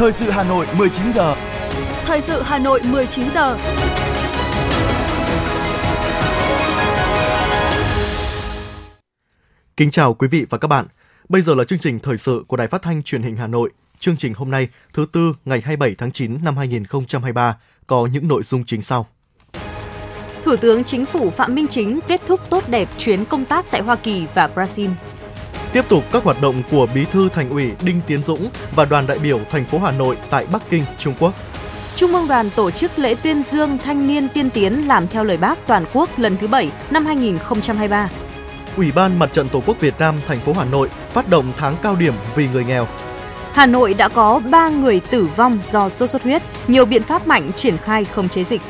Thời sự Hà Nội 19 giờ. Thời sự Hà Nội 19 giờ. Kính chào quý vị và các bạn. Bây giờ là chương trình thời sự của Đài Phát thanh Truyền hình Hà Nội. Chương trình hôm nay, thứ tư, ngày 27 tháng 9 năm 2023 có những nội dung chính sau. Thủ tướng Chính phủ Phạm Minh Chính kết thúc tốt đẹp chuyến công tác tại Hoa Kỳ và Brazil. Tiếp tục các hoạt động của Bí thư Thành ủy Đinh Tiến Dũng và đoàn đại biểu thành phố Hà Nội tại Bắc Kinh, Trung Quốc. Trung ương đoàn tổ chức lễ tuyên dương thanh niên tiên tiến làm theo lời Bác toàn quốc lần thứ 7 năm 2023. Ủy ban Mặt trận Tổ quốc Việt Nam thành phố Hà Nội phát động tháng cao điểm vì người nghèo. Hà Nội đã có 3 người tử vong do sốt xuất huyết, nhiều biện pháp mạnh triển khai không chế dịch.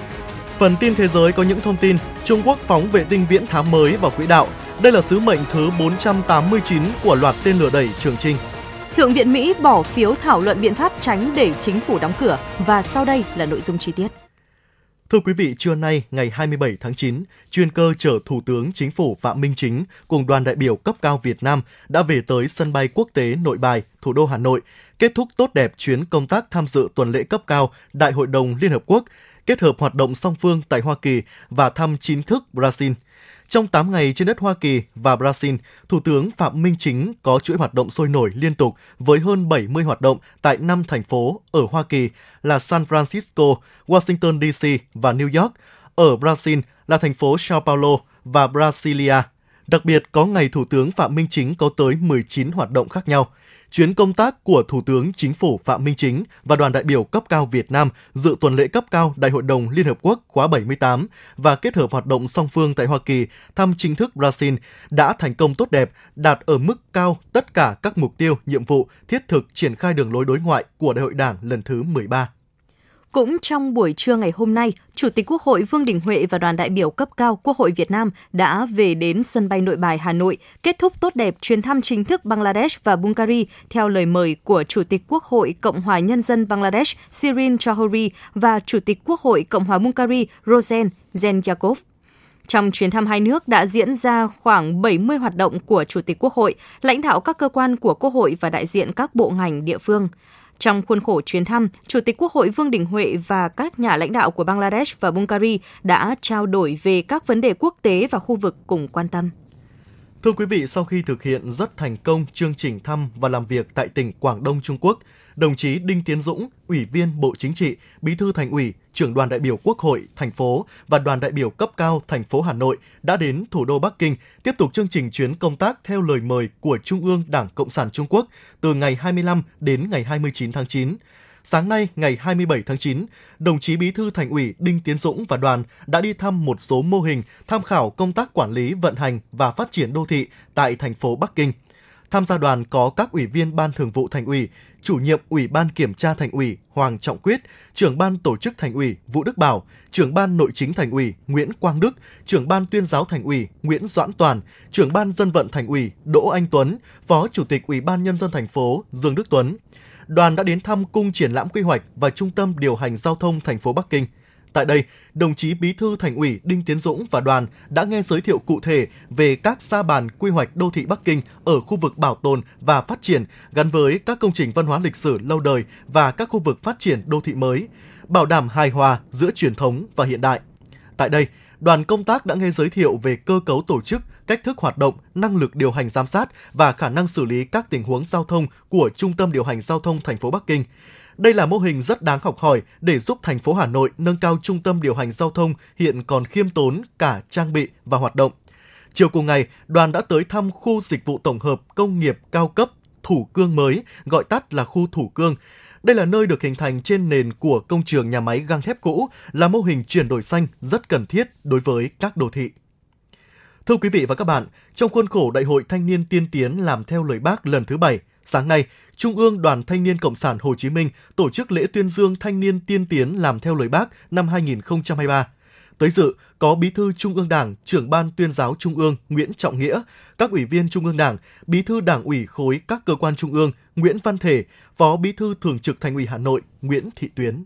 Phần tin thế giới có những thông tin Trung Quốc phóng vệ tinh viễn thám mới vào quỹ đạo. Đây là sứ mệnh thứ 489 của loạt tên lửa đẩy Trường Trinh. Thượng viện Mỹ bỏ phiếu thảo luận biện pháp tránh để chính phủ đóng cửa và sau đây là nội dung chi tiết. Thưa quý vị, trưa nay ngày 27 tháng 9, chuyên cơ chở Thủ tướng Chính phủ Phạm Minh Chính cùng đoàn đại biểu cấp cao Việt Nam đã về tới sân bay quốc tế Nội Bài, thủ đô Hà Nội, kết thúc tốt đẹp chuyến công tác tham dự tuần lễ cấp cao Đại hội đồng Liên Hợp Quốc, kết hợp hoạt động song phương tại Hoa Kỳ và thăm chính thức Brazil. Trong 8 ngày trên đất Hoa Kỳ và Brazil, Thủ tướng Phạm Minh Chính có chuỗi hoạt động sôi nổi liên tục với hơn 70 hoạt động tại 5 thành phố ở Hoa Kỳ là San Francisco, Washington DC và New York. Ở Brazil là thành phố Sao Paulo và Brasilia. Đặc biệt có ngày Thủ tướng Phạm Minh Chính có tới 19 hoạt động khác nhau – chuyến công tác của Thủ tướng Chính phủ Phạm Minh Chính và đoàn đại biểu cấp cao Việt Nam dự tuần lễ cấp cao Đại hội đồng Liên Hợp Quốc khóa 78 và kết hợp hoạt động song phương tại Hoa Kỳ thăm chính thức Brazil đã thành công tốt đẹp, đạt ở mức cao tất cả các mục tiêu, nhiệm vụ thiết thực triển khai đường lối đối ngoại của Đại hội Đảng lần thứ 13. Cũng trong buổi trưa ngày hôm nay, Chủ tịch Quốc hội Vương Đình Huệ và đoàn đại biểu cấp cao Quốc hội Việt Nam đã về đến sân bay Nội Bài Hà Nội, kết thúc tốt đẹp chuyến thăm chính thức Bangladesh và Bulgaria theo lời mời của Chủ tịch Quốc hội Cộng hòa Nhân dân Bangladesh Sirin Chowdhury và Chủ tịch Quốc hội Cộng hòa Bulgaria Rosen Zenyakov. Trong chuyến thăm hai nước đã diễn ra khoảng 70 hoạt động của Chủ tịch Quốc hội, lãnh đạo các cơ quan của Quốc hội và đại diện các bộ ngành địa phương. Trong khuôn khổ chuyến thăm, Chủ tịch Quốc hội Vương Đình Huệ và các nhà lãnh đạo của Bangladesh và Bulgaria đã trao đổi về các vấn đề quốc tế và khu vực cùng quan tâm. Thưa quý vị, sau khi thực hiện rất thành công chương trình thăm và làm việc tại tỉnh Quảng Đông Trung Quốc, đồng chí Đinh Tiến Dũng, Ủy viên Bộ Chính trị, Bí thư Thành ủy, trưởng đoàn đại biểu Quốc hội thành phố và đoàn đại biểu cấp cao thành phố Hà Nội đã đến thủ đô Bắc Kinh tiếp tục chương trình chuyến công tác theo lời mời của Trung ương Đảng Cộng sản Trung Quốc từ ngày 25 đến ngày 29 tháng 9. Sáng nay, ngày 27 tháng 9, đồng chí Bí thư Thành ủy Đinh Tiến Dũng và đoàn đã đi thăm một số mô hình tham khảo công tác quản lý, vận hành và phát triển đô thị tại thành phố Bắc Kinh. Tham gia đoàn có các ủy viên Ban Thường vụ Thành ủy, chủ nhiệm Ủy ban Kiểm tra Thành ủy Hoàng Trọng Quyết, trưởng ban tổ chức Thành ủy Vũ Đức Bảo, trưởng ban nội chính Thành ủy Nguyễn Quang Đức, trưởng ban tuyên giáo Thành ủy Nguyễn Doãn Toàn, trưởng ban dân vận Thành ủy Đỗ Anh Tuấn, phó chủ tịch Ủy ban nhân dân thành phố Dương Đức Tuấn. Đoàn đã đến thăm cung triển lãm quy hoạch và trung tâm điều hành giao thông thành phố Bắc Kinh. Tại đây, đồng chí Bí thư Thành ủy Đinh Tiến Dũng và đoàn đã nghe giới thiệu cụ thể về các sa bàn quy hoạch đô thị Bắc Kinh ở khu vực bảo tồn và phát triển gắn với các công trình văn hóa lịch sử lâu đời và các khu vực phát triển đô thị mới, bảo đảm hài hòa giữa truyền thống và hiện đại. Tại đây, đoàn công tác đã nghe giới thiệu về cơ cấu tổ chức, cách thức hoạt động, năng lực điều hành giám sát và khả năng xử lý các tình huống giao thông của Trung tâm điều hành giao thông thành phố Bắc Kinh đây là mô hình rất đáng học hỏi để giúp thành phố Hà Nội nâng cao trung tâm điều hành giao thông hiện còn khiêm tốn cả trang bị và hoạt động. Chiều cùng ngày, đoàn đã tới thăm khu dịch vụ tổng hợp công nghiệp cao cấp Thủ Cương mới, gọi tắt là khu Thủ Cương. Đây là nơi được hình thành trên nền của công trường nhà máy gang thép cũ, là mô hình chuyển đổi xanh rất cần thiết đối với các đô thị. Thưa quý vị và các bạn, trong khuôn khổ Đại hội Thanh niên tiên tiến làm theo lời bác lần thứ 7, sáng nay, Trung ương Đoàn Thanh niên Cộng sản Hồ Chí Minh tổ chức lễ tuyên dương thanh niên tiên tiến làm theo lời Bác năm 2023. Tới dự có Bí thư Trung ương Đảng, trưởng ban tuyên giáo Trung ương Nguyễn Trọng Nghĩa, các ủy viên Trung ương Đảng, Bí thư Đảng ủy khối các cơ quan Trung ương Nguyễn Văn Thể, Phó Bí thư Thường trực Thành ủy Hà Nội Nguyễn Thị Tuyến.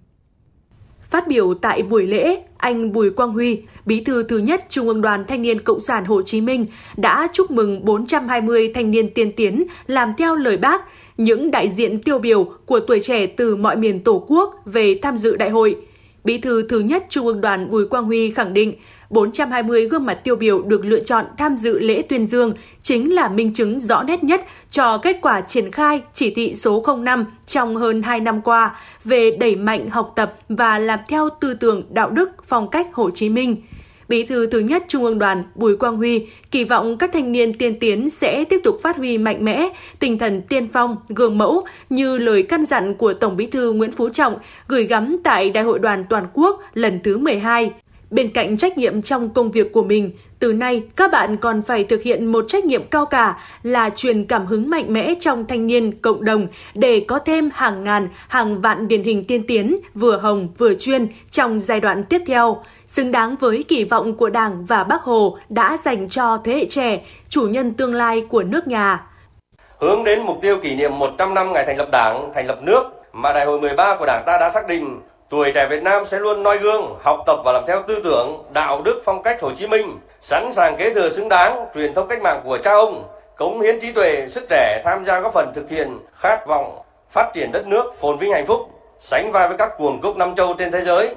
Phát biểu tại buổi lễ, anh Bùi Quang Huy, Bí thư thứ nhất Trung ương Đoàn Thanh niên Cộng sản Hồ Chí Minh đã chúc mừng 420 thanh niên tiên tiến làm theo lời bác những đại diện tiêu biểu của tuổi trẻ từ mọi miền Tổ quốc về tham dự đại hội. Bí thư thứ nhất Trung ương đoàn Bùi Quang Huy khẳng định 420 gương mặt tiêu biểu được lựa chọn tham dự lễ tuyên dương chính là minh chứng rõ nét nhất cho kết quả triển khai chỉ thị số 05 trong hơn 2 năm qua về đẩy mạnh học tập và làm theo tư tưởng đạo đức phong cách Hồ Chí Minh – Bí thư thứ nhất Trung ương đoàn Bùi Quang Huy kỳ vọng các thanh niên tiên tiến sẽ tiếp tục phát huy mạnh mẽ tinh thần tiên phong, gương mẫu như lời căn dặn của Tổng Bí thư Nguyễn Phú Trọng gửi gắm tại Đại hội đoàn toàn quốc lần thứ 12. Bên cạnh trách nhiệm trong công việc của mình, từ nay các bạn còn phải thực hiện một trách nhiệm cao cả là truyền cảm hứng mạnh mẽ trong thanh niên cộng đồng để có thêm hàng ngàn, hàng vạn điển hình tiên tiến, vừa hồng vừa chuyên trong giai đoạn tiếp theo, xứng đáng với kỳ vọng của Đảng và Bác Hồ đã dành cho thế hệ trẻ, chủ nhân tương lai của nước nhà. Hướng đến mục tiêu kỷ niệm 100 năm ngày thành lập Đảng, thành lập nước mà Đại hội 13 của Đảng ta đã xác định tuổi trẻ Việt Nam sẽ luôn noi gương, học tập và làm theo tư tưởng, đạo đức phong cách Hồ Chí Minh, sẵn sàng kế thừa xứng đáng truyền thống cách mạng của cha ông, cống hiến trí tuệ, sức trẻ tham gia góp phần thực hiện khát vọng phát triển đất nước phồn vinh hạnh phúc, sánh vai với các cuồng cúc năm châu trên thế giới.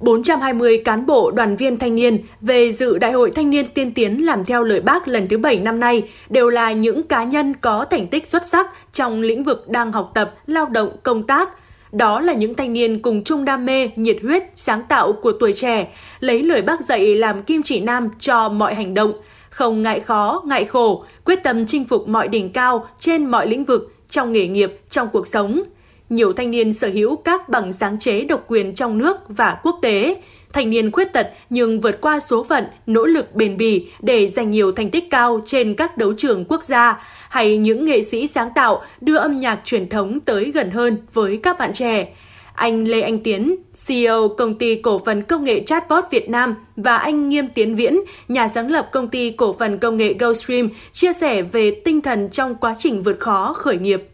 420 cán bộ đoàn viên thanh niên về dự Đại hội Thanh niên tiên tiến làm theo lời bác lần thứ 7 năm nay đều là những cá nhân có thành tích xuất sắc trong lĩnh vực đang học tập, lao động, công tác, đó là những thanh niên cùng chung đam mê, nhiệt huyết, sáng tạo của tuổi trẻ, lấy lời bác dạy làm kim chỉ nam cho mọi hành động, không ngại khó, ngại khổ, quyết tâm chinh phục mọi đỉnh cao trên mọi lĩnh vực, trong nghề nghiệp, trong cuộc sống. Nhiều thanh niên sở hữu các bằng sáng chế độc quyền trong nước và quốc tế, thanh niên khuyết tật nhưng vượt qua số phận, nỗ lực bền bỉ để giành nhiều thành tích cao trên các đấu trường quốc gia, hay những nghệ sĩ sáng tạo đưa âm nhạc truyền thống tới gần hơn với các bạn trẻ. Anh Lê Anh Tiến, CEO công ty cổ phần công nghệ chatbot Việt Nam và anh Nghiêm Tiến Viễn, nhà sáng lập công ty cổ phần công nghệ GoStream chia sẻ về tinh thần trong quá trình vượt khó khởi nghiệp.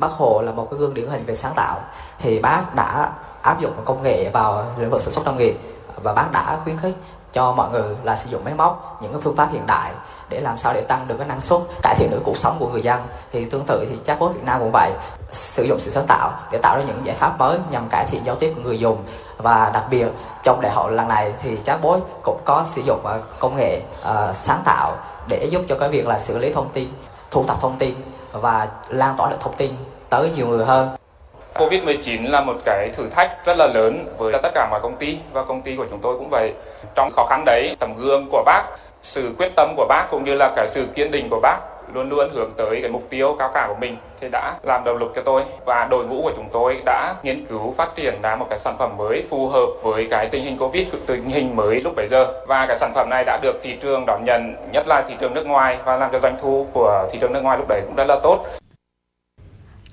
Bác Hồ là một cái gương điển hình về sáng tạo thì bác đã áp dụng công nghệ vào lĩnh vực sản xuất nông nghiệp. Và bác đã khuyến khích cho mọi người là sử dụng máy móc những cái phương pháp hiện đại để làm sao để tăng được cái năng suất cải thiện được cuộc sống của người dân. Thì tương tự thì chatbot Việt Nam cũng vậy sử dụng sự sáng tạo để tạo ra những giải pháp mới nhằm cải thiện giao tiếp của người dùng. Và đặc biệt trong đại hội lần này thì chatbot cũng có sử dụng à, công nghệ uh, sáng tạo để giúp cho cái việc là xử lý thông tin thu thập thông tin và lan tỏa được thông tin tới nhiều người hơn. Covid-19 là một cái thử thách rất là lớn với tất cả mọi công ty và công ty của chúng tôi cũng vậy. Trong khó khăn đấy, tấm gương của bác, sự quyết tâm của bác cũng như là cái sự kiên định của bác luôn luôn hướng tới cái mục tiêu cao cả của mình thì đã làm động lực cho tôi. Và đội ngũ của chúng tôi đã nghiên cứu phát triển ra một cái sản phẩm mới phù hợp với cái tình hình covid tình hình mới lúc bấy giờ. Và cái sản phẩm này đã được thị trường đón nhận nhất là thị trường nước ngoài và làm cho doanh thu của thị trường nước ngoài lúc đấy cũng rất là tốt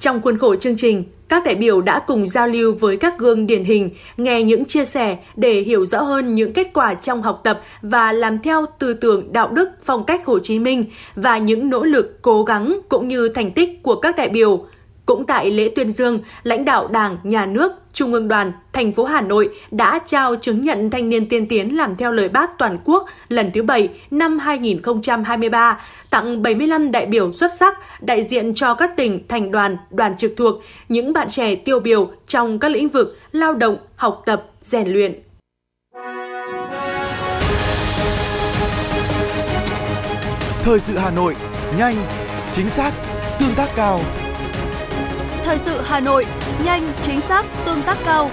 trong khuôn khổ chương trình, các đại biểu đã cùng giao lưu với các gương điển hình, nghe những chia sẻ để hiểu rõ hơn những kết quả trong học tập và làm theo tư tưởng đạo đức phong cách Hồ Chí Minh và những nỗ lực, cố gắng cũng như thành tích của các đại biểu. Cũng tại lễ tuyên dương, lãnh đạo Đảng, Nhà nước, Trung ương đoàn, thành phố Hà Nội đã trao chứng nhận thanh niên tiên tiến làm theo lời bác toàn quốc lần thứ 7 năm 2023, tặng 75 đại biểu xuất sắc đại diện cho các tỉnh, thành đoàn, đoàn trực thuộc, những bạn trẻ tiêu biểu trong các lĩnh vực lao động, học tập, rèn luyện. Thời sự Hà Nội, nhanh, chính xác, tương tác cao. Thời sự Hà Nội, nhanh, chính xác, tương tác cao.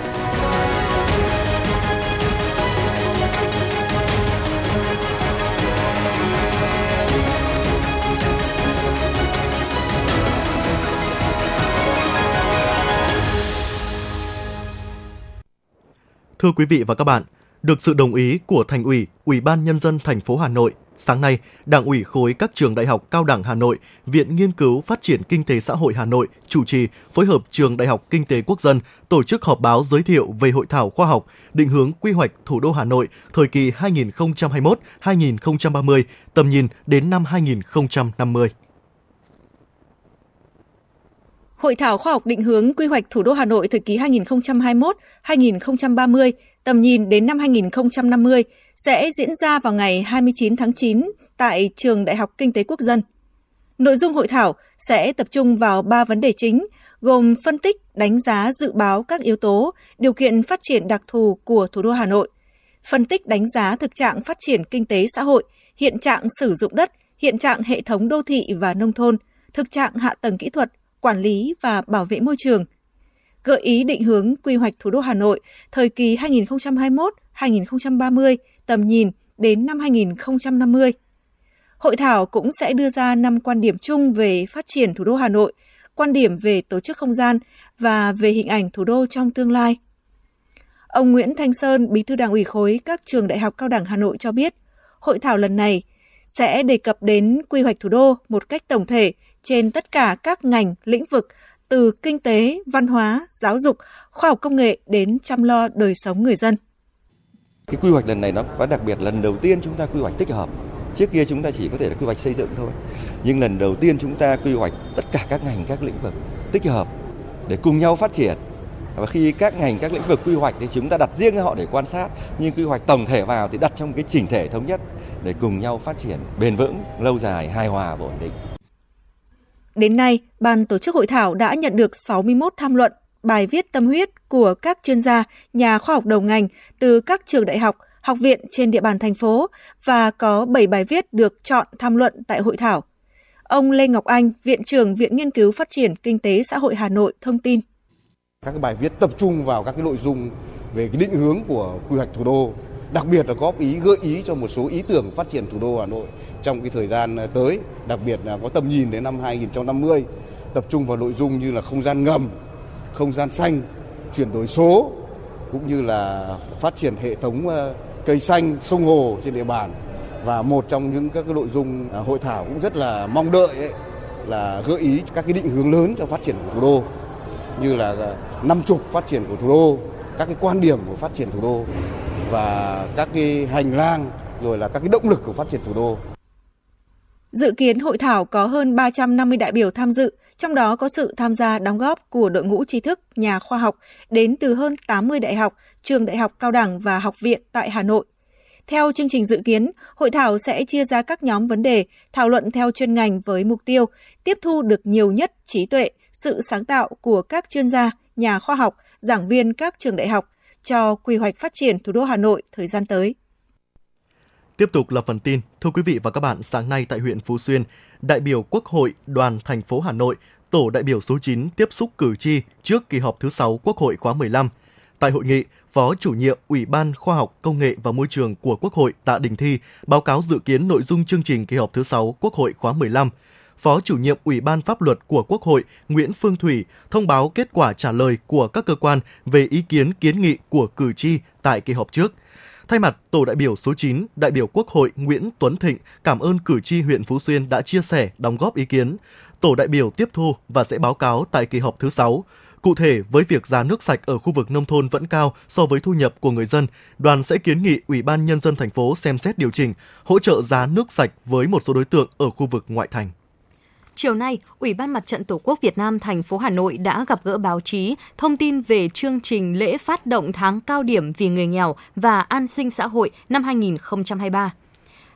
Thưa quý vị và các bạn, được sự đồng ý của Thành ủy, Ủy ban nhân dân thành phố Hà Nội, sáng nay, Đảng ủy khối các trường đại học cao đẳng Hà Nội, Viện Nghiên cứu Phát triển Kinh tế Xã hội Hà Nội chủ trì phối hợp Trường Đại học Kinh tế Quốc dân tổ chức họp báo giới thiệu về hội thảo khoa học định hướng quy hoạch thủ đô Hà Nội thời kỳ 2021-2030, tầm nhìn đến năm 2050. Hội thảo khoa học định hướng quy hoạch thủ đô Hà Nội thời kỳ 2021-2030, tầm nhìn đến năm 2050 sẽ diễn ra vào ngày 29 tháng 9 tại Trường Đại học Kinh tế Quốc dân. Nội dung hội thảo sẽ tập trung vào 3 vấn đề chính, gồm phân tích, đánh giá, dự báo các yếu tố, điều kiện phát triển đặc thù của thủ đô Hà Nội, phân tích đánh giá thực trạng phát triển kinh tế xã hội, hiện trạng sử dụng đất, hiện trạng hệ thống đô thị và nông thôn, thực trạng hạ tầng kỹ thuật, quản lý và bảo vệ môi trường, gợi ý định hướng quy hoạch thủ đô Hà Nội thời kỳ 2021-2030, tầm nhìn đến năm 2050. Hội thảo cũng sẽ đưa ra 5 quan điểm chung về phát triển thủ đô Hà Nội, quan điểm về tổ chức không gian và về hình ảnh thủ đô trong tương lai. Ông Nguyễn Thanh Sơn, Bí thư Đảng ủy khối các trường đại học cao đẳng Hà Nội cho biết, hội thảo lần này sẽ đề cập đến quy hoạch thủ đô một cách tổng thể trên tất cả các ngành, lĩnh vực từ kinh tế, văn hóa, giáo dục, khoa học công nghệ đến chăm lo đời sống người dân. Cái quy hoạch lần này nó quá đặc biệt, lần đầu tiên chúng ta quy hoạch tích hợp. Trước kia chúng ta chỉ có thể là quy hoạch xây dựng thôi. Nhưng lần đầu tiên chúng ta quy hoạch tất cả các ngành, các lĩnh vực tích hợp để cùng nhau phát triển. Và khi các ngành, các lĩnh vực quy hoạch thì chúng ta đặt riêng họ để quan sát, nhưng quy hoạch tổng thể vào thì đặt trong cái chỉnh thể thống nhất để cùng nhau phát triển bền vững, lâu dài, hài hòa và ổn định. Đến nay, ban tổ chức hội thảo đã nhận được 61 tham luận, bài viết tâm huyết của các chuyên gia, nhà khoa học đầu ngành từ các trường đại học, học viện trên địa bàn thành phố và có 7 bài viết được chọn tham luận tại hội thảo. Ông Lê Ngọc Anh, Viện trưởng Viện Nghiên cứu Phát triển Kinh tế Xã hội Hà Nội thông tin. Các cái bài viết tập trung vào các cái nội dung về cái định hướng của quy hoạch thủ đô, đặc biệt là góp ý gợi ý cho một số ý tưởng phát triển thủ đô Hà Nội trong cái thời gian à, tới, đặc biệt là có tầm nhìn đến năm 2050, tập trung vào nội dung như là không gian ngầm, không gian xanh, chuyển đổi số cũng như là phát triển hệ thống à, cây xanh, sông hồ trên địa bàn. Và một trong những các cái nội dung à, hội thảo cũng rất là mong đợi ấy, là gợi ý các cái định hướng lớn cho phát triển của thủ đô. Như là năm trục phát triển của thủ đô, các cái quan điểm của phát triển thủ đô và các cái hành lang rồi là các cái động lực của phát triển thủ đô. Dự kiến hội thảo có hơn 350 đại biểu tham dự, trong đó có sự tham gia đóng góp của đội ngũ trí thức, nhà khoa học đến từ hơn 80 đại học, trường đại học cao đẳng và học viện tại Hà Nội. Theo chương trình dự kiến, hội thảo sẽ chia ra các nhóm vấn đề, thảo luận theo chuyên ngành với mục tiêu tiếp thu được nhiều nhất trí tuệ, sự sáng tạo của các chuyên gia, nhà khoa học, giảng viên các trường đại học cho quy hoạch phát triển thủ đô Hà Nội thời gian tới. Tiếp tục là phần tin. Thưa quý vị và các bạn, sáng nay tại huyện Phú Xuyên, đại biểu Quốc hội đoàn thành phố Hà Nội, tổ đại biểu số 9 tiếp xúc cử tri trước kỳ họp thứ 6 Quốc hội khóa 15. Tại hội nghị, Phó chủ nhiệm Ủy ban Khoa học, Công nghệ và Môi trường của Quốc hội Tạ Đình Thi báo cáo dự kiến nội dung chương trình kỳ họp thứ 6 Quốc hội khóa 15. Phó chủ nhiệm Ủy ban Pháp luật của Quốc hội Nguyễn Phương Thủy thông báo kết quả trả lời của các cơ quan về ý kiến kiến nghị của cử tri tại kỳ họp trước – Thay mặt tổ đại biểu số 9, đại biểu Quốc hội Nguyễn Tuấn Thịnh cảm ơn cử tri huyện Phú Xuyên đã chia sẻ, đóng góp ý kiến. Tổ đại biểu tiếp thu và sẽ báo cáo tại kỳ họp thứ 6. Cụ thể, với việc giá nước sạch ở khu vực nông thôn vẫn cao so với thu nhập của người dân, đoàn sẽ kiến nghị Ủy ban Nhân dân thành phố xem xét điều chỉnh, hỗ trợ giá nước sạch với một số đối tượng ở khu vực ngoại thành. Chiều nay, Ủy ban Mặt trận Tổ quốc Việt Nam thành phố Hà Nội đã gặp gỡ báo chí thông tin về chương trình lễ phát động tháng cao điểm vì người nghèo và an sinh xã hội năm 2023.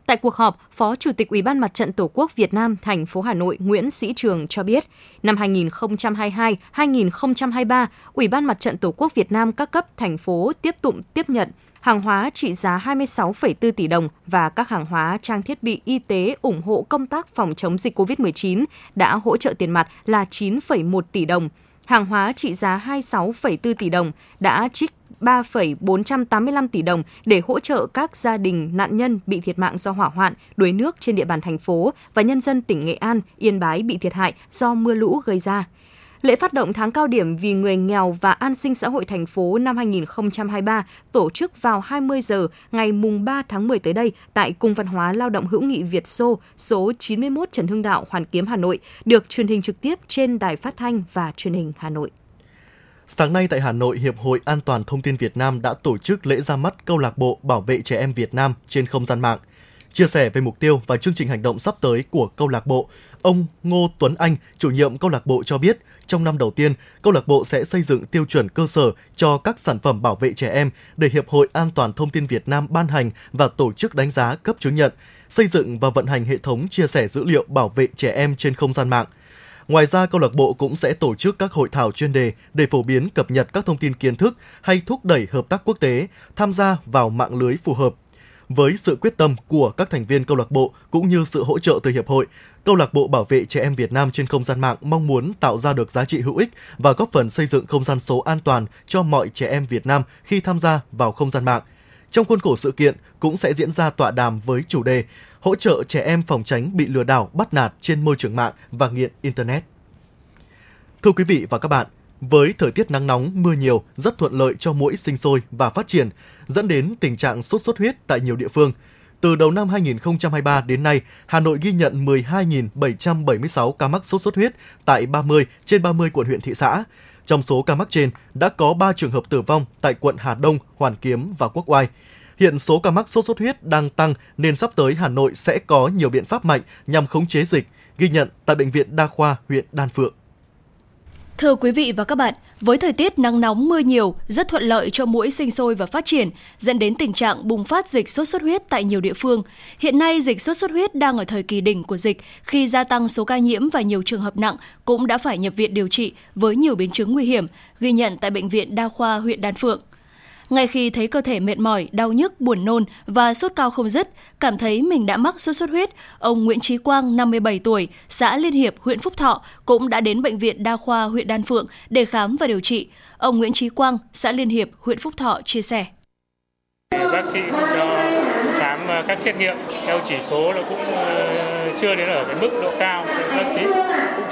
Tại cuộc họp, Phó Chủ tịch Ủy ban Mặt trận Tổ quốc Việt Nam thành phố Hà Nội Nguyễn Sĩ Trường cho biết, năm 2022-2023, Ủy ban Mặt trận Tổ quốc Việt Nam các cấp thành phố tiếp tục tiếp nhận hàng hóa trị giá 26,4 tỷ đồng và các hàng hóa trang thiết bị y tế ủng hộ công tác phòng chống dịch COVID-19 đã hỗ trợ tiền mặt là 9,1 tỷ đồng. Hàng hóa trị giá 26,4 tỷ đồng đã trích 3,485 tỷ đồng để hỗ trợ các gia đình nạn nhân bị thiệt mạng do hỏa hoạn, đuối nước trên địa bàn thành phố và nhân dân tỉnh Nghệ An, Yên Bái bị thiệt hại do mưa lũ gây ra. Lễ phát động tháng cao điểm vì người nghèo và an sinh xã hội thành phố năm 2023 tổ chức vào 20 giờ ngày mùng 3 tháng 10 tới đây tại Cung văn hóa lao động hữu nghị Việt Xô, số 91 Trần Hưng Đạo, Hoàn Kiếm, Hà Nội, được truyền hình trực tiếp trên Đài Phát thanh và Truyền hình Hà Nội. Sáng nay tại Hà Nội, Hiệp hội An toàn thông tin Việt Nam đã tổ chức lễ ra mắt câu lạc bộ bảo vệ trẻ em Việt Nam trên không gian mạng. Chia sẻ về mục tiêu và chương trình hành động sắp tới của câu lạc bộ, ông Ngô Tuấn Anh, chủ nhiệm câu lạc bộ cho biết, trong năm đầu tiên, câu lạc bộ sẽ xây dựng tiêu chuẩn cơ sở cho các sản phẩm bảo vệ trẻ em để Hiệp hội An toàn thông tin Việt Nam ban hành và tổ chức đánh giá cấp chứng nhận, xây dựng và vận hành hệ thống chia sẻ dữ liệu bảo vệ trẻ em trên không gian mạng. Ngoài ra, câu lạc bộ cũng sẽ tổ chức các hội thảo chuyên đề để phổ biến cập nhật các thông tin kiến thức hay thúc đẩy hợp tác quốc tế, tham gia vào mạng lưới phù hợp. Với sự quyết tâm của các thành viên câu lạc bộ cũng như sự hỗ trợ từ hiệp hội, Câu lạc bộ bảo vệ trẻ em Việt Nam trên không gian mạng mong muốn tạo ra được giá trị hữu ích và góp phần xây dựng không gian số an toàn cho mọi trẻ em Việt Nam khi tham gia vào không gian mạng. Trong khuôn khổ sự kiện cũng sẽ diễn ra tọa đàm với chủ đề hỗ trợ trẻ em phòng tránh bị lừa đảo, bắt nạt trên môi trường mạng và nghiện internet. Thưa quý vị và các bạn, với thời tiết nắng nóng, mưa nhiều rất thuận lợi cho mũi sinh sôi và phát triển, dẫn đến tình trạng sốt xuất huyết tại nhiều địa phương. Từ đầu năm 2023 đến nay, Hà Nội ghi nhận 12.776 ca mắc sốt xuất huyết tại 30 trên 30 quận huyện thị xã. Trong số ca mắc trên, đã có 3 trường hợp tử vong tại quận Hà Đông, Hoàn Kiếm và Quốc Oai. Hiện số ca mắc sốt xuất huyết đang tăng nên sắp tới Hà Nội sẽ có nhiều biện pháp mạnh nhằm khống chế dịch, ghi nhận tại Bệnh viện Đa khoa huyện Đan Phượng. Thưa quý vị và các bạn, với thời tiết nắng nóng mưa nhiều, rất thuận lợi cho mũi sinh sôi và phát triển, dẫn đến tình trạng bùng phát dịch sốt xuất huyết tại nhiều địa phương. Hiện nay, dịch sốt xuất huyết đang ở thời kỳ đỉnh của dịch, khi gia tăng số ca nhiễm và nhiều trường hợp nặng cũng đã phải nhập viện điều trị với nhiều biến chứng nguy hiểm, ghi nhận tại Bệnh viện Đa khoa huyện Đan Phượng. Ngay khi thấy cơ thể mệt mỏi, đau nhức, buồn nôn và sốt cao không dứt, cảm thấy mình đã mắc sốt xuất huyết, ông Nguyễn Trí Quang, 57 tuổi, xã Liên Hiệp, huyện Phúc Thọ cũng đã đến bệnh viện đa khoa huyện Đan Phượng để khám và điều trị. Ông Nguyễn Trí Quang, xã Liên Hiệp, huyện Phúc Thọ chia sẻ. Bác sĩ cho khám ờ, các xét nghiệm theo chỉ số là cũng ờ, chưa đến ở cái mức độ cao bác sĩ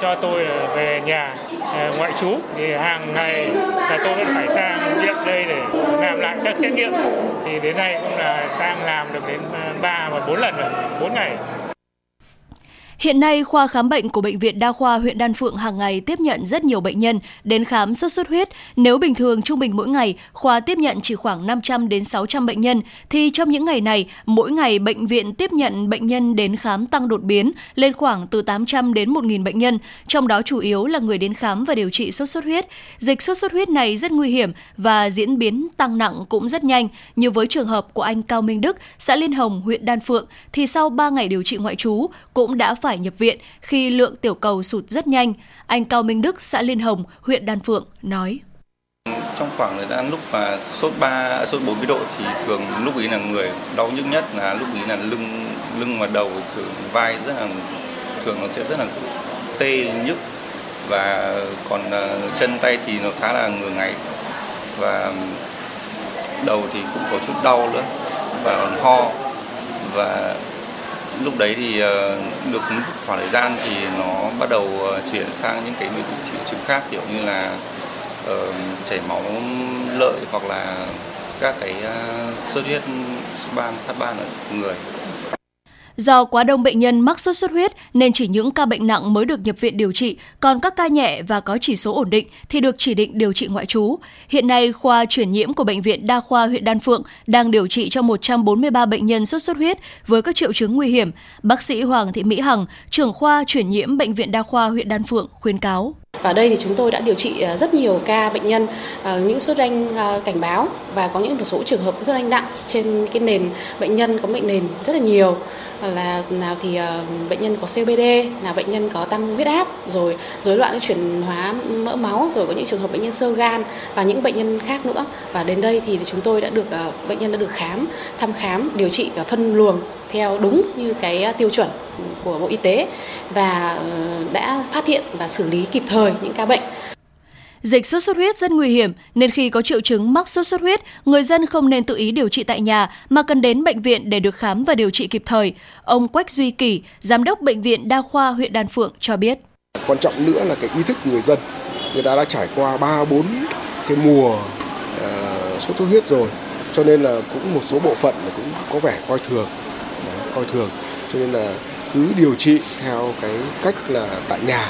cho tôi ờ, về nhà ờ, ngoại trú. Thì hàng ngày là tôi vẫn phải sang viện đây để làm lại các xét nghiệm. Thì đến nay cũng là sang làm được đến ờ, 3 và 4 lần rồi 4 ngày. Hiện nay, khoa khám bệnh của Bệnh viện Đa khoa huyện Đan Phượng hàng ngày tiếp nhận rất nhiều bệnh nhân đến khám sốt xuất huyết. Nếu bình thường trung bình mỗi ngày, khoa tiếp nhận chỉ khoảng 500 đến 600 bệnh nhân, thì trong những ngày này, mỗi ngày bệnh viện tiếp nhận bệnh nhân đến khám tăng đột biến lên khoảng từ 800 đến 1.000 bệnh nhân, trong đó chủ yếu là người đến khám và điều trị sốt xuất huyết. Dịch sốt xuất huyết này rất nguy hiểm và diễn biến tăng nặng cũng rất nhanh, như với trường hợp của anh Cao Minh Đức, xã Liên Hồng, huyện Đan Phượng, thì sau 3 ngày điều trị ngoại trú cũng đã phải phải nhập viện khi lượng tiểu cầu sụt rất nhanh. Anh Cao Minh Đức, xã Liên Hồng, huyện Đan Phượng nói. Trong khoảng thời gian lúc mà sốt 3, sốt 40 độ thì thường lúc ý là người đau nhức nhất là lúc ý là lưng lưng và đầu thường vai rất là thường nó sẽ rất là tê nhức và còn ờ, chân tay thì nó khá là ngừa ngáy và đầu thì cũng có chút đau nữa và ho và lúc đấy thì ờ, được một khoảng thời gian thì nó bắt đầu ờ, chuyển sang những cái triệu chứng khác kiểu như là uh, chảy máu lợi hoặc là các cái uh, xuất huyết ban phát ban ở người. Do quá đông bệnh nhân mắc sốt xuất huyết nên chỉ những ca bệnh nặng mới được nhập viện điều trị, còn các ca nhẹ và có chỉ số ổn định thì được chỉ định điều trị ngoại trú. Hiện nay, khoa chuyển nhiễm của Bệnh viện Đa khoa huyện Đan Phượng đang điều trị cho 143 bệnh nhân sốt xuất huyết với các triệu chứng nguy hiểm. Bác sĩ Hoàng Thị Mỹ Hằng, trưởng khoa chuyển nhiễm Bệnh viện Đa khoa huyện Đan Phượng khuyến cáo. Và đây thì chúng tôi đã điều trị à, rất nhiều ca bệnh nhân à, những sốt ranh à, cảnh báo và có những một số trường hợp sốt ranh nặng trên cái nền bệnh nhân có bệnh nền rất là nhiều là nào thì bệnh nhân có COPD, là bệnh nhân có tăng huyết áp, rồi rối loạn chuyển hóa mỡ máu, rồi có những trường hợp bệnh nhân sơ gan và những bệnh nhân khác nữa. Và đến đây thì chúng tôi đã được bệnh nhân đã được khám, thăm khám, điều trị và phân luồng theo đúng như cái tiêu chuẩn của Bộ Y tế và ờ, đã phát hiện và xử lý kịp thời những ca bệnh. Dịch sốt xuất huyết rất nguy hiểm nên khi có triệu chứng mắc sốt xuất huyết, người dân không nên tự ý điều trị tại nhà mà cần đến bệnh viện để được khám và điều trị kịp thời. Ông Quách Duy Kỳ, giám đốc bệnh viện Đa khoa huyện Đan Phượng cho biết. Quan trọng nữa là cái ý thức người dân. Người ta đã trải qua 3 4 cái mùa uh, sốt xuất huyết rồi, cho nên là cũng một số bộ phận cũng có vẻ coi thường, coi thường. Cho nên là cứ điều trị theo cái cách là tại nhà,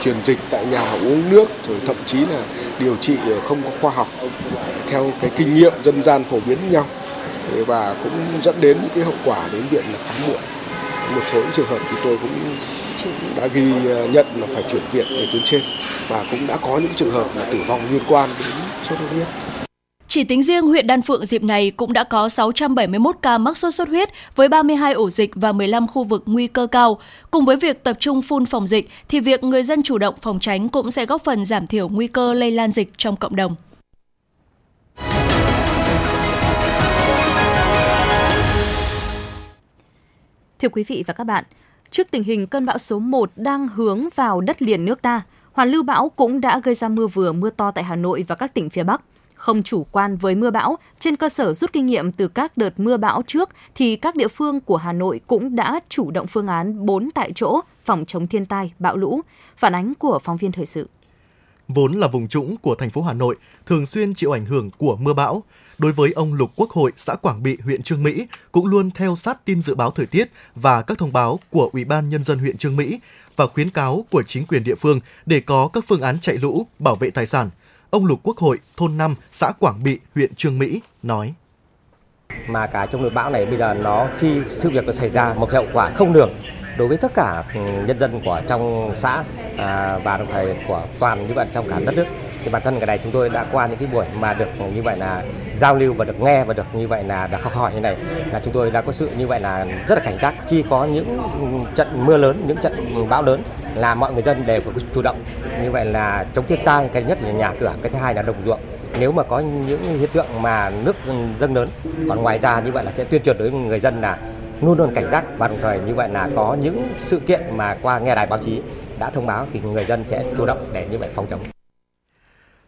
truyền dịch tại nhà, uống nước, rồi thậm chí là điều trị không có khoa học theo cái kinh nghiệm dân gian phổ biến với nhau và cũng dẫn đến những cái hậu quả đến viện là khám muộn một số những trường hợp chúng tôi cũng đã ghi ờ, nhận là phải chuyển viện về tuyến trên và cũng đã có những trường hợp là tử vong liên quan đến sốt xuất huyết. Chỉ tính riêng huyện Đan Phượng dịp này cũng đã có 671 ca mắc sốt xuất huyết với 32 ổ dịch và 15 khu vực nguy cơ cao. Cùng với việc tập trung phun phòng dịch thì việc người dân chủ động phòng tránh cũng sẽ góp phần giảm thiểu nguy cơ lây lan dịch trong cộng đồng. Thưa quý vị và các bạn, trước tình hình cơn bão số 1 đang hướng vào đất liền nước ta, hoàn lưu bão cũng đã gây ra mưa vừa mưa to tại Hà Nội và các tỉnh phía Bắc. Không chủ quan với mưa bão, trên cơ sở rút kinh nghiệm từ các đợt mưa bão trước thì các địa phương của Hà Nội cũng đã chủ động phương án 4 tại chỗ phòng chống thiên tai, bão lũ. Phản ánh của phóng viên thời sự. Vốn là vùng trũng của thành phố Hà Nội, thường xuyên chịu ảnh hưởng của mưa bão. Đối với ông Lục Quốc Hội, xã Quảng Bị, huyện Trương Mỹ, cũng luôn theo sát tin dự báo thời tiết và các thông báo của Ủy ban Nhân dân huyện Trương Mỹ và khuyến cáo của chính quyền địa phương để có các phương án chạy lũ, bảo vệ tài sản – Ông Lục Quốc Hội, thôn 5, xã Quảng Bị, huyện Trương Mỹ nói. Mà cả trong đợt bão này bây giờ nó khi sự việc nó xảy ra một hậu quả không được đối với tất cả ừ, nhân dân của trong xã à, và đồng thời của toàn như vậy trong cả đất nước thì bản thân cái này chúng tôi đã qua những cái buổi mà được như vậy là giao lưu và được nghe và được như vậy là được học hỏi như này là chúng tôi đã có sự như vậy là rất là cảnh giác khi có những trận mưa lớn những trận bão lớn là mọi người dân đều phải chủ động như vậy là chống thiên tai cái nhất là nhà cửa cái thứ hai là đồng ruộng nếu mà có những hiện tượng mà nước dâng lớn còn ngoài ra như vậy là sẽ tuyên truyền đối với người dân là luôn luôn cảnh giác và đồng thời như vậy là có những sự kiện mà qua nghe đài báo chí đã thông báo thì người dân sẽ chủ động để như vậy phòng chống.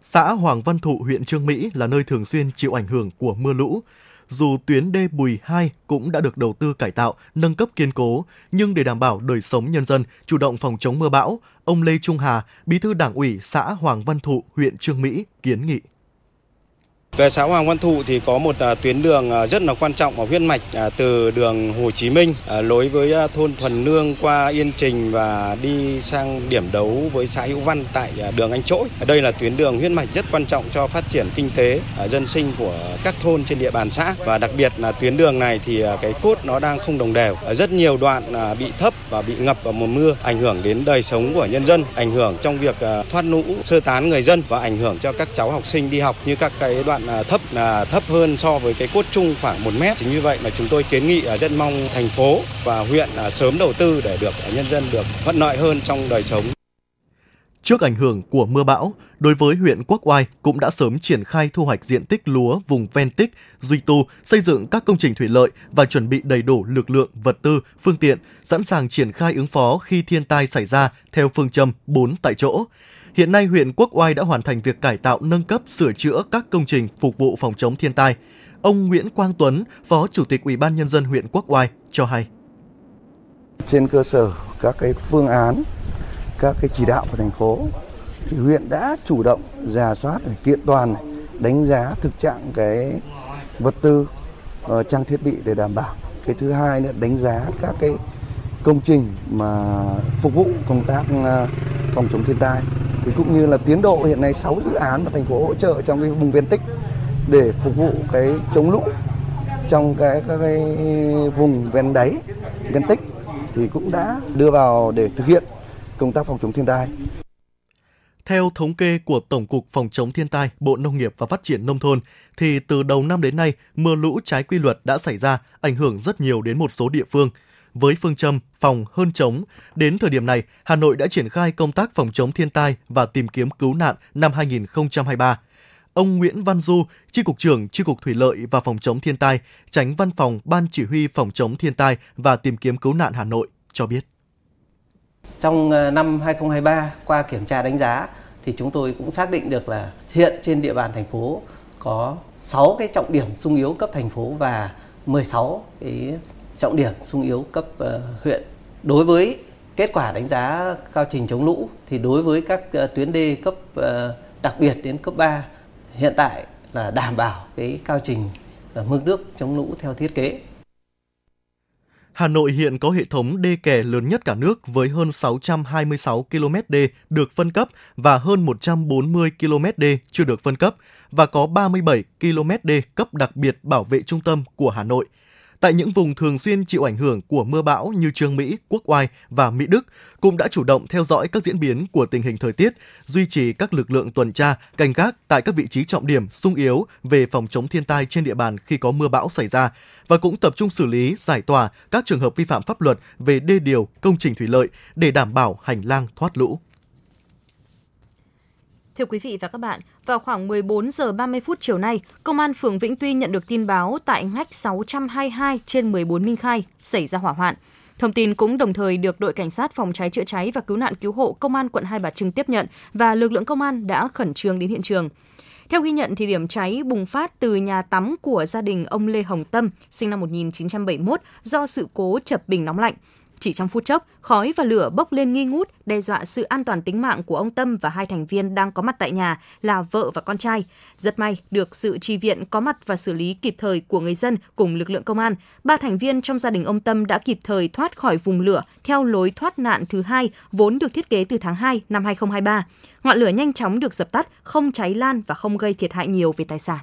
Xã Hoàng Văn Thụ, huyện Trương Mỹ là nơi thường xuyên chịu ảnh hưởng của mưa lũ. Dù tuyến đê Bùi 2 cũng đã được đầu tư cải tạo, nâng cấp kiên cố, nhưng để đảm bảo đời sống nhân dân, chủ động phòng chống mưa bão, ông Lê Trung Hà, bí thư đảng ủy xã Hoàng Văn Thụ, huyện Trương Mỹ kiến nghị. Về xã Hoàng Văn Thụ thì có một à, tuyến đường à, rất là quan trọng ở huyết mạch à, từ đường Hồ Chí Minh lối với thôn Thuần Nương qua Yên Trình và đi sang điểm đấu với xã Hữu Văn tại đường Anh Trỗi. Đây là tuyến đường huyết mạch rất quan trọng cho phát triển kinh tế dân sinh của các thôn trên địa bàn xã và đặc biệt là tuyến đường này thì cái cốt nó đang không đồng đều, rất nhiều đoạn bị thấp và bị ngập vào mùa mưa, ảnh hưởng đến đời sống của nhân dân, ảnh hưởng trong việc thoát lũ, sơ tán người dân và ảnh hưởng cho các cháu học sinh đi học như các cái đoạn À, thấp là thấp hơn so với cái cốt chung khoảng 1 mét. Chính như vậy mà chúng tôi kiến nghị rất mong thành phố và huyện à, sớm đầu tư để được nhân dân được thuận lợi hơn trong đời sống. Trước ảnh hưởng của mưa bão, đối với huyện Quốc Oai cũng đã sớm triển khai thu hoạch diện tích lúa vùng ven tích, duy tu, xây dựng các công trình thủy lợi và chuẩn bị đầy đủ lực lượng, vật tư, phương tiện, sẵn sàng triển khai ứng phó khi thiên tai xảy ra theo phương châm 4 tại chỗ. Hiện nay, huyện Quốc Oai đã hoàn thành việc cải tạo, nâng cấp, sửa chữa các công trình phục vụ phòng chống thiên tai. Ông Nguyễn Quang Tuấn, Phó Chủ tịch Ủy ban Nhân dân huyện Quốc Oai cho hay. Trên cơ sở các cái phương án, các cái chỉ đạo của thành phố, thì huyện đã chủ động giả soát để kiện toàn, đánh giá thực trạng cái vật tư, ờ, trang thiết bị để đảm bảo. Cái thứ hai nữa đánh giá các cái công trình mà phục vụ công tác ờ, phòng chống thiên tai thì cũng như là tiến độ hiện nay 6 dự án mà thành phố hỗ trợ trong cái vùng ven tích để phục vụ cái chống lũ trong cái các cái vùng ven đáy ven tích thì cũng đã đưa vào để thực hiện công tác phòng chống thiên tai. Theo thống kê của Tổng cục Phòng chống thiên tai, Bộ Nông nghiệp và Phát triển nông thôn thì từ đầu năm đến nay, mưa lũ trái quy luật đã xảy ra, ảnh hưởng rất nhiều đến một số địa phương – với phương châm phòng hơn chống. Đến thời điểm này, Hà Nội đã triển khai công tác phòng chống thiên tai và tìm kiếm cứu nạn năm 2023. Ông Nguyễn Văn Du, Chi cục trưởng Chi cục Thủy lợi và Phòng chống thiên tai, tránh văn phòng Ban chỉ huy phòng chống thiên tai và tìm kiếm cứu nạn Hà Nội cho biết. Trong ờ, năm 2023, qua kiểm tra đánh giá thì chúng tôi cũng xác định được là hiện trên địa bàn thành phố có 6 cái trọng điểm sung yếu cấp thành phố và 16 cái trọng điểm sung yếu cấp uh, huyện. Đối với kết quả đánh giá cao trình chống lũ thì đối với các uh, tuyến đê cấp uh, đặc biệt đến cấp 3 hiện tại là đảm bảo cái cao trình mực nước chống lũ theo thiết kế. Hà Nội hiện có hệ thống đê kè lớn nhất cả nước với hơn 626 km đê được phân cấp và hơn 140 km đê chưa được phân cấp và có 37 km đê cấp đặc biệt bảo vệ trung tâm của Hà Nội – tại những vùng thường xuyên chịu ảnh hưởng của mưa bão như Trương Mỹ, Quốc Oai và Mỹ Đức cũng đã chủ động theo dõi các diễn biến của tình hình thời tiết, duy trì các lực lượng tuần tra, canh gác tại các vị trí trọng điểm sung yếu về phòng chống thiên tai trên địa bàn khi có mưa bão xảy ra và cũng tập trung xử lý, giải tỏa các trường hợp vi phạm pháp luật về đê điều, công trình thủy lợi để đảm bảo hành lang thoát lũ. Thưa quý vị và các bạn, vào khoảng 14 giờ 30 phút chiều nay, Công an phường Vĩnh Tuy nhận được tin báo tại ngách 622 trên 14 Minh Khai xảy ra hỏa hoạn. Thông tin cũng đồng thời được đội cảnh sát phòng cháy chữa cháy và cứu nạn cứu hộ Công an quận Hai Bà Trưng tiếp nhận và lực lượng công an đã khẩn trương đến hiện trường. Theo ghi nhận thì điểm cháy bùng phát từ nhà tắm của gia đình ông Lê Hồng Tâm, sinh năm 1971 do sự cố chập bình nóng lạnh. Chỉ trong phút chốc, khói và lửa bốc lên nghi ngút, đe dọa sự an toàn tính mạng của ông Tâm và hai thành viên đang có mặt tại nhà là vợ và con trai. Rất may được sự tri viện có mặt và xử lý kịp thời của người dân cùng lực lượng công an. Ba thành viên trong gia đình ông Tâm đã kịp thời thoát khỏi vùng lửa theo lối thoát nạn thứ hai vốn được thiết kế từ tháng 2 năm 2023. Ngọn lửa nhanh chóng được dập tắt, không cháy lan và không gây thiệt hại nhiều về tài sản.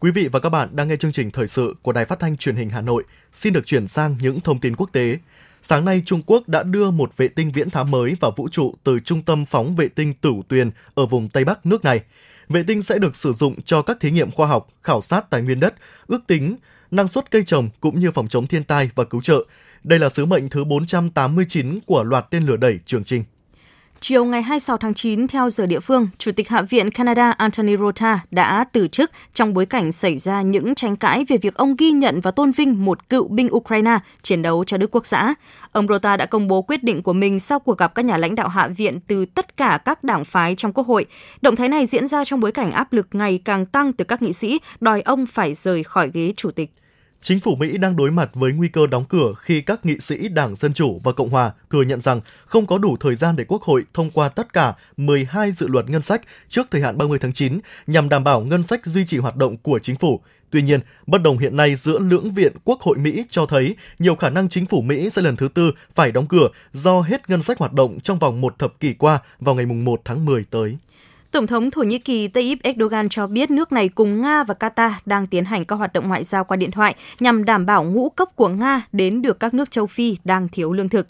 Quý vị và các bạn đang nghe chương trình thời sự của Đài Phát thanh Truyền hình Hà Nội. Xin được chuyển sang những thông tin quốc tế. Sáng nay, Trung Quốc đã đưa một vệ tinh viễn thám mới vào vũ trụ từ trung tâm phóng vệ tinh Tử Tuyền ở vùng Tây Bắc nước này. Vệ tinh sẽ được sử dụng cho các thí nghiệm khoa học, khảo sát tài nguyên đất, ước tính năng suất cây trồng cũng như phòng chống thiên tai và cứu trợ. Đây là sứ mệnh thứ 489 của loạt tên lửa đẩy Trường Trinh. Chiều ngày 26 tháng 9 theo giờ địa phương, Chủ tịch Hạ viện Canada Anthony Rota đã từ chức trong bối cảnh xảy ra những tranh cãi về việc ông ghi nhận và tôn vinh một cựu binh Ukraine chiến đấu cho Đức Quốc xã. Ông Rota đã công bố quyết định của mình sau cuộc gặp các nhà lãnh đạo Hạ viện từ tất cả các đảng phái trong Quốc hội. Động thái này diễn ra trong bối cảnh áp lực ngày càng tăng từ các nghị sĩ đòi ông phải rời khỏi ghế chủ tịch. Chính phủ Mỹ đang đối mặt với nguy cơ đóng cửa khi các nghị sĩ Đảng Dân Chủ và Cộng Hòa thừa nhận rằng không có đủ thời gian để Quốc hội thông qua tất cả 12 dự luật ngân sách trước thời hạn 30 tháng 9 nhằm đảm bảo ngân sách duy trì hoạt động của chính phủ. Tuy nhiên, bất đồng hiện nay giữa lưỡng viện Quốc hội Mỹ cho thấy nhiều khả năng chính phủ Mỹ sẽ lần thứ tư phải đóng cửa do hết ngân sách hoạt động trong vòng một thập kỷ qua vào ngày 1 tháng 10 tới. Tổng thống Thổ Nhĩ Kỳ Tayyip Erdogan cho biết nước này cùng Nga và Qatar đang tiến hành các hoạt động ngoại giao qua điện thoại nhằm đảm bảo ngũ cốc của Nga đến được các nước châu Phi đang thiếu lương thực.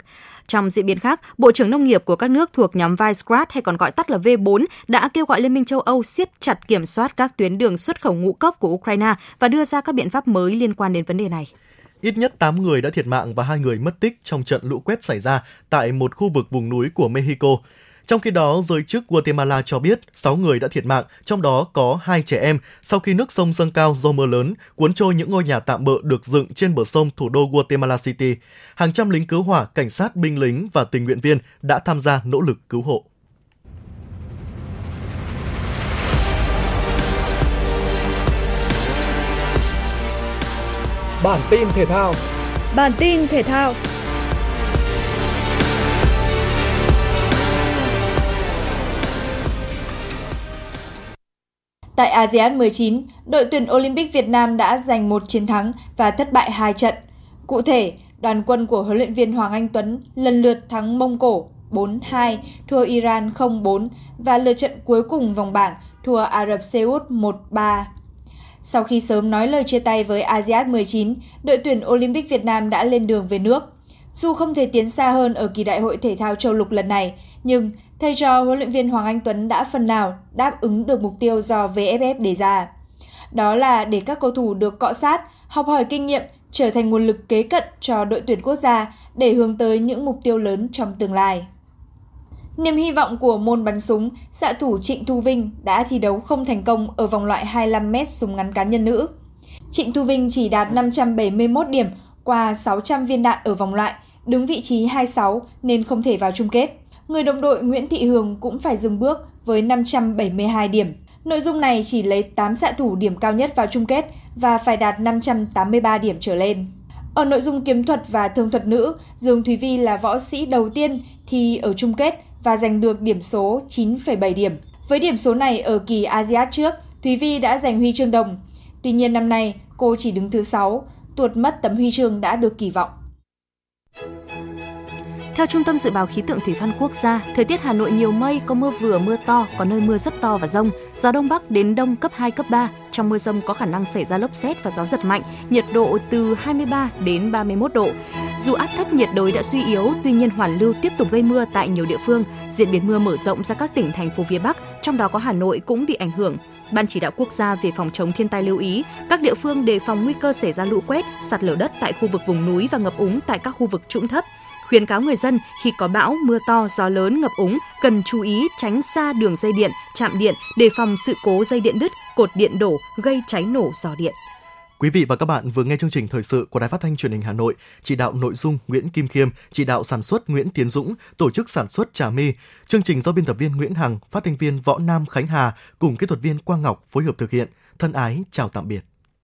Trong diễn biến khác, Bộ trưởng Nông nghiệp của các nước thuộc nhóm Visegrad hay còn gọi tắt là V4 đã kêu gọi Liên minh châu Âu siết chặt kiểm soát các tuyến đường xuất khẩu ngũ cốc của Ukraine và đưa ra các biện pháp mới liên quan đến vấn đề này. Ít nhất 8 người đã thiệt mạng và hai người mất tích trong trận lũ quét xảy ra tại một khu vực vùng núi của Mexico. Trong khi đó, giới chức Guatemala cho biết 6 người đã thiệt mạng, trong đó có hai trẻ em sau khi nước sông dâng cao do mưa lớn, cuốn trôi những ngôi nhà tạm bợ được dựng trên bờ sông thủ đô Guatemala City. Hàng trăm lính cứu hỏa, cảnh sát, binh lính và tình nguyện viên đã tham gia nỗ lực cứu hộ. Bản tin thể thao Bản tin thể thao Tại ASEAN 19, đội tuyển Olympic Việt Nam đã giành một chiến thắng và thất bại hai trận. Cụ thể, đoàn quân của huấn luyện viên Hoàng Anh Tuấn lần lượt thắng Mông Cổ 4-2, thua Iran 0-4 và lượt trận cuối cùng vòng bảng thua Ả Rập Xê Út 1-3. Sau khi sớm nói lời chia tay với ASEAN 19, đội tuyển Olympic Việt Nam đã lên đường về nước. Dù không thể tiến xa hơn ở kỳ đại hội thể thao châu lục lần này, nhưng thầy trò huấn luyện viên Hoàng Anh Tuấn đã phần nào đáp ứng được mục tiêu do VFF đề ra. Đó là để các cầu thủ được cọ sát, học hỏi kinh nghiệm, trở thành nguồn lực kế cận cho đội tuyển quốc gia để hướng tới những mục tiêu lớn trong tương lai. Niềm hy vọng của môn bắn súng, xạ thủ Trịnh Thu Vinh đã thi đấu không thành công ở vòng loại 25m súng ngắn cá nhân nữ. Trịnh Thu Vinh chỉ đạt 571 điểm qua 600 viên đạn ở vòng loại, đứng vị trí 26 nên không thể vào chung kết người đồng đội Nguyễn Thị Hường cũng phải dừng bước với 572 điểm. Nội dung này chỉ lấy 8 xạ thủ điểm cao nhất vào chung kết và phải đạt 583 điểm trở lên. Ở nội dung kiếm thuật và thương thuật nữ, Dương Thúy Vi là võ sĩ đầu tiên thi ở chung kết và giành được điểm số 9,7 điểm. Với điểm số này ở kỳ ASEAN trước, Thúy Vi đã giành huy chương đồng. Tuy nhiên năm nay, cô chỉ đứng thứ 6, tuột mất tấm huy chương đã được kỳ vọng. Theo Trung tâm Dự báo Khí tượng Thủy văn Quốc gia, thời tiết Hà Nội nhiều mây, có mưa vừa mưa to, có nơi mưa rất to và rông, gió đông bắc đến đông cấp 2, cấp 3. Trong mưa rông có khả năng xảy ra lốc xét và gió giật mạnh, nhiệt độ từ 23 đến 31 độ. Dù áp thấp nhiệt đới đã suy yếu, tuy nhiên hoàn lưu tiếp tục gây mưa tại nhiều địa phương. Diễn biến mưa mở rộng ra các tỉnh thành phố phía Bắc, trong đó có Hà Nội cũng bị ảnh hưởng. Ban chỉ đạo quốc gia về phòng chống thiên tai lưu ý các địa phương đề phòng nguy cơ xảy ra lũ quét, sạt lở đất tại khu vực vùng núi và ngập úng tại các khu vực trũng thấp khuyến cáo người dân khi có bão, mưa to, gió lớn, ngập úng cần chú ý tránh xa đường dây điện, chạm điện để phòng sự cố dây điện đứt, cột điện đổ gây cháy nổ giò điện. Quý vị và các bạn vừa nghe chương trình thời sự của Đài Phát thanh Truyền hình Hà Nội, chỉ đạo nội dung Nguyễn Kim Khiêm, chỉ đạo sản xuất Nguyễn Tiến Dũng, tổ chức sản xuất Trà My. Chương trình do biên tập viên Nguyễn Hằng, phát thanh viên Võ Nam Khánh Hà cùng kỹ thuật viên Quang Ngọc phối hợp thực hiện. Thân ái chào tạm biệt.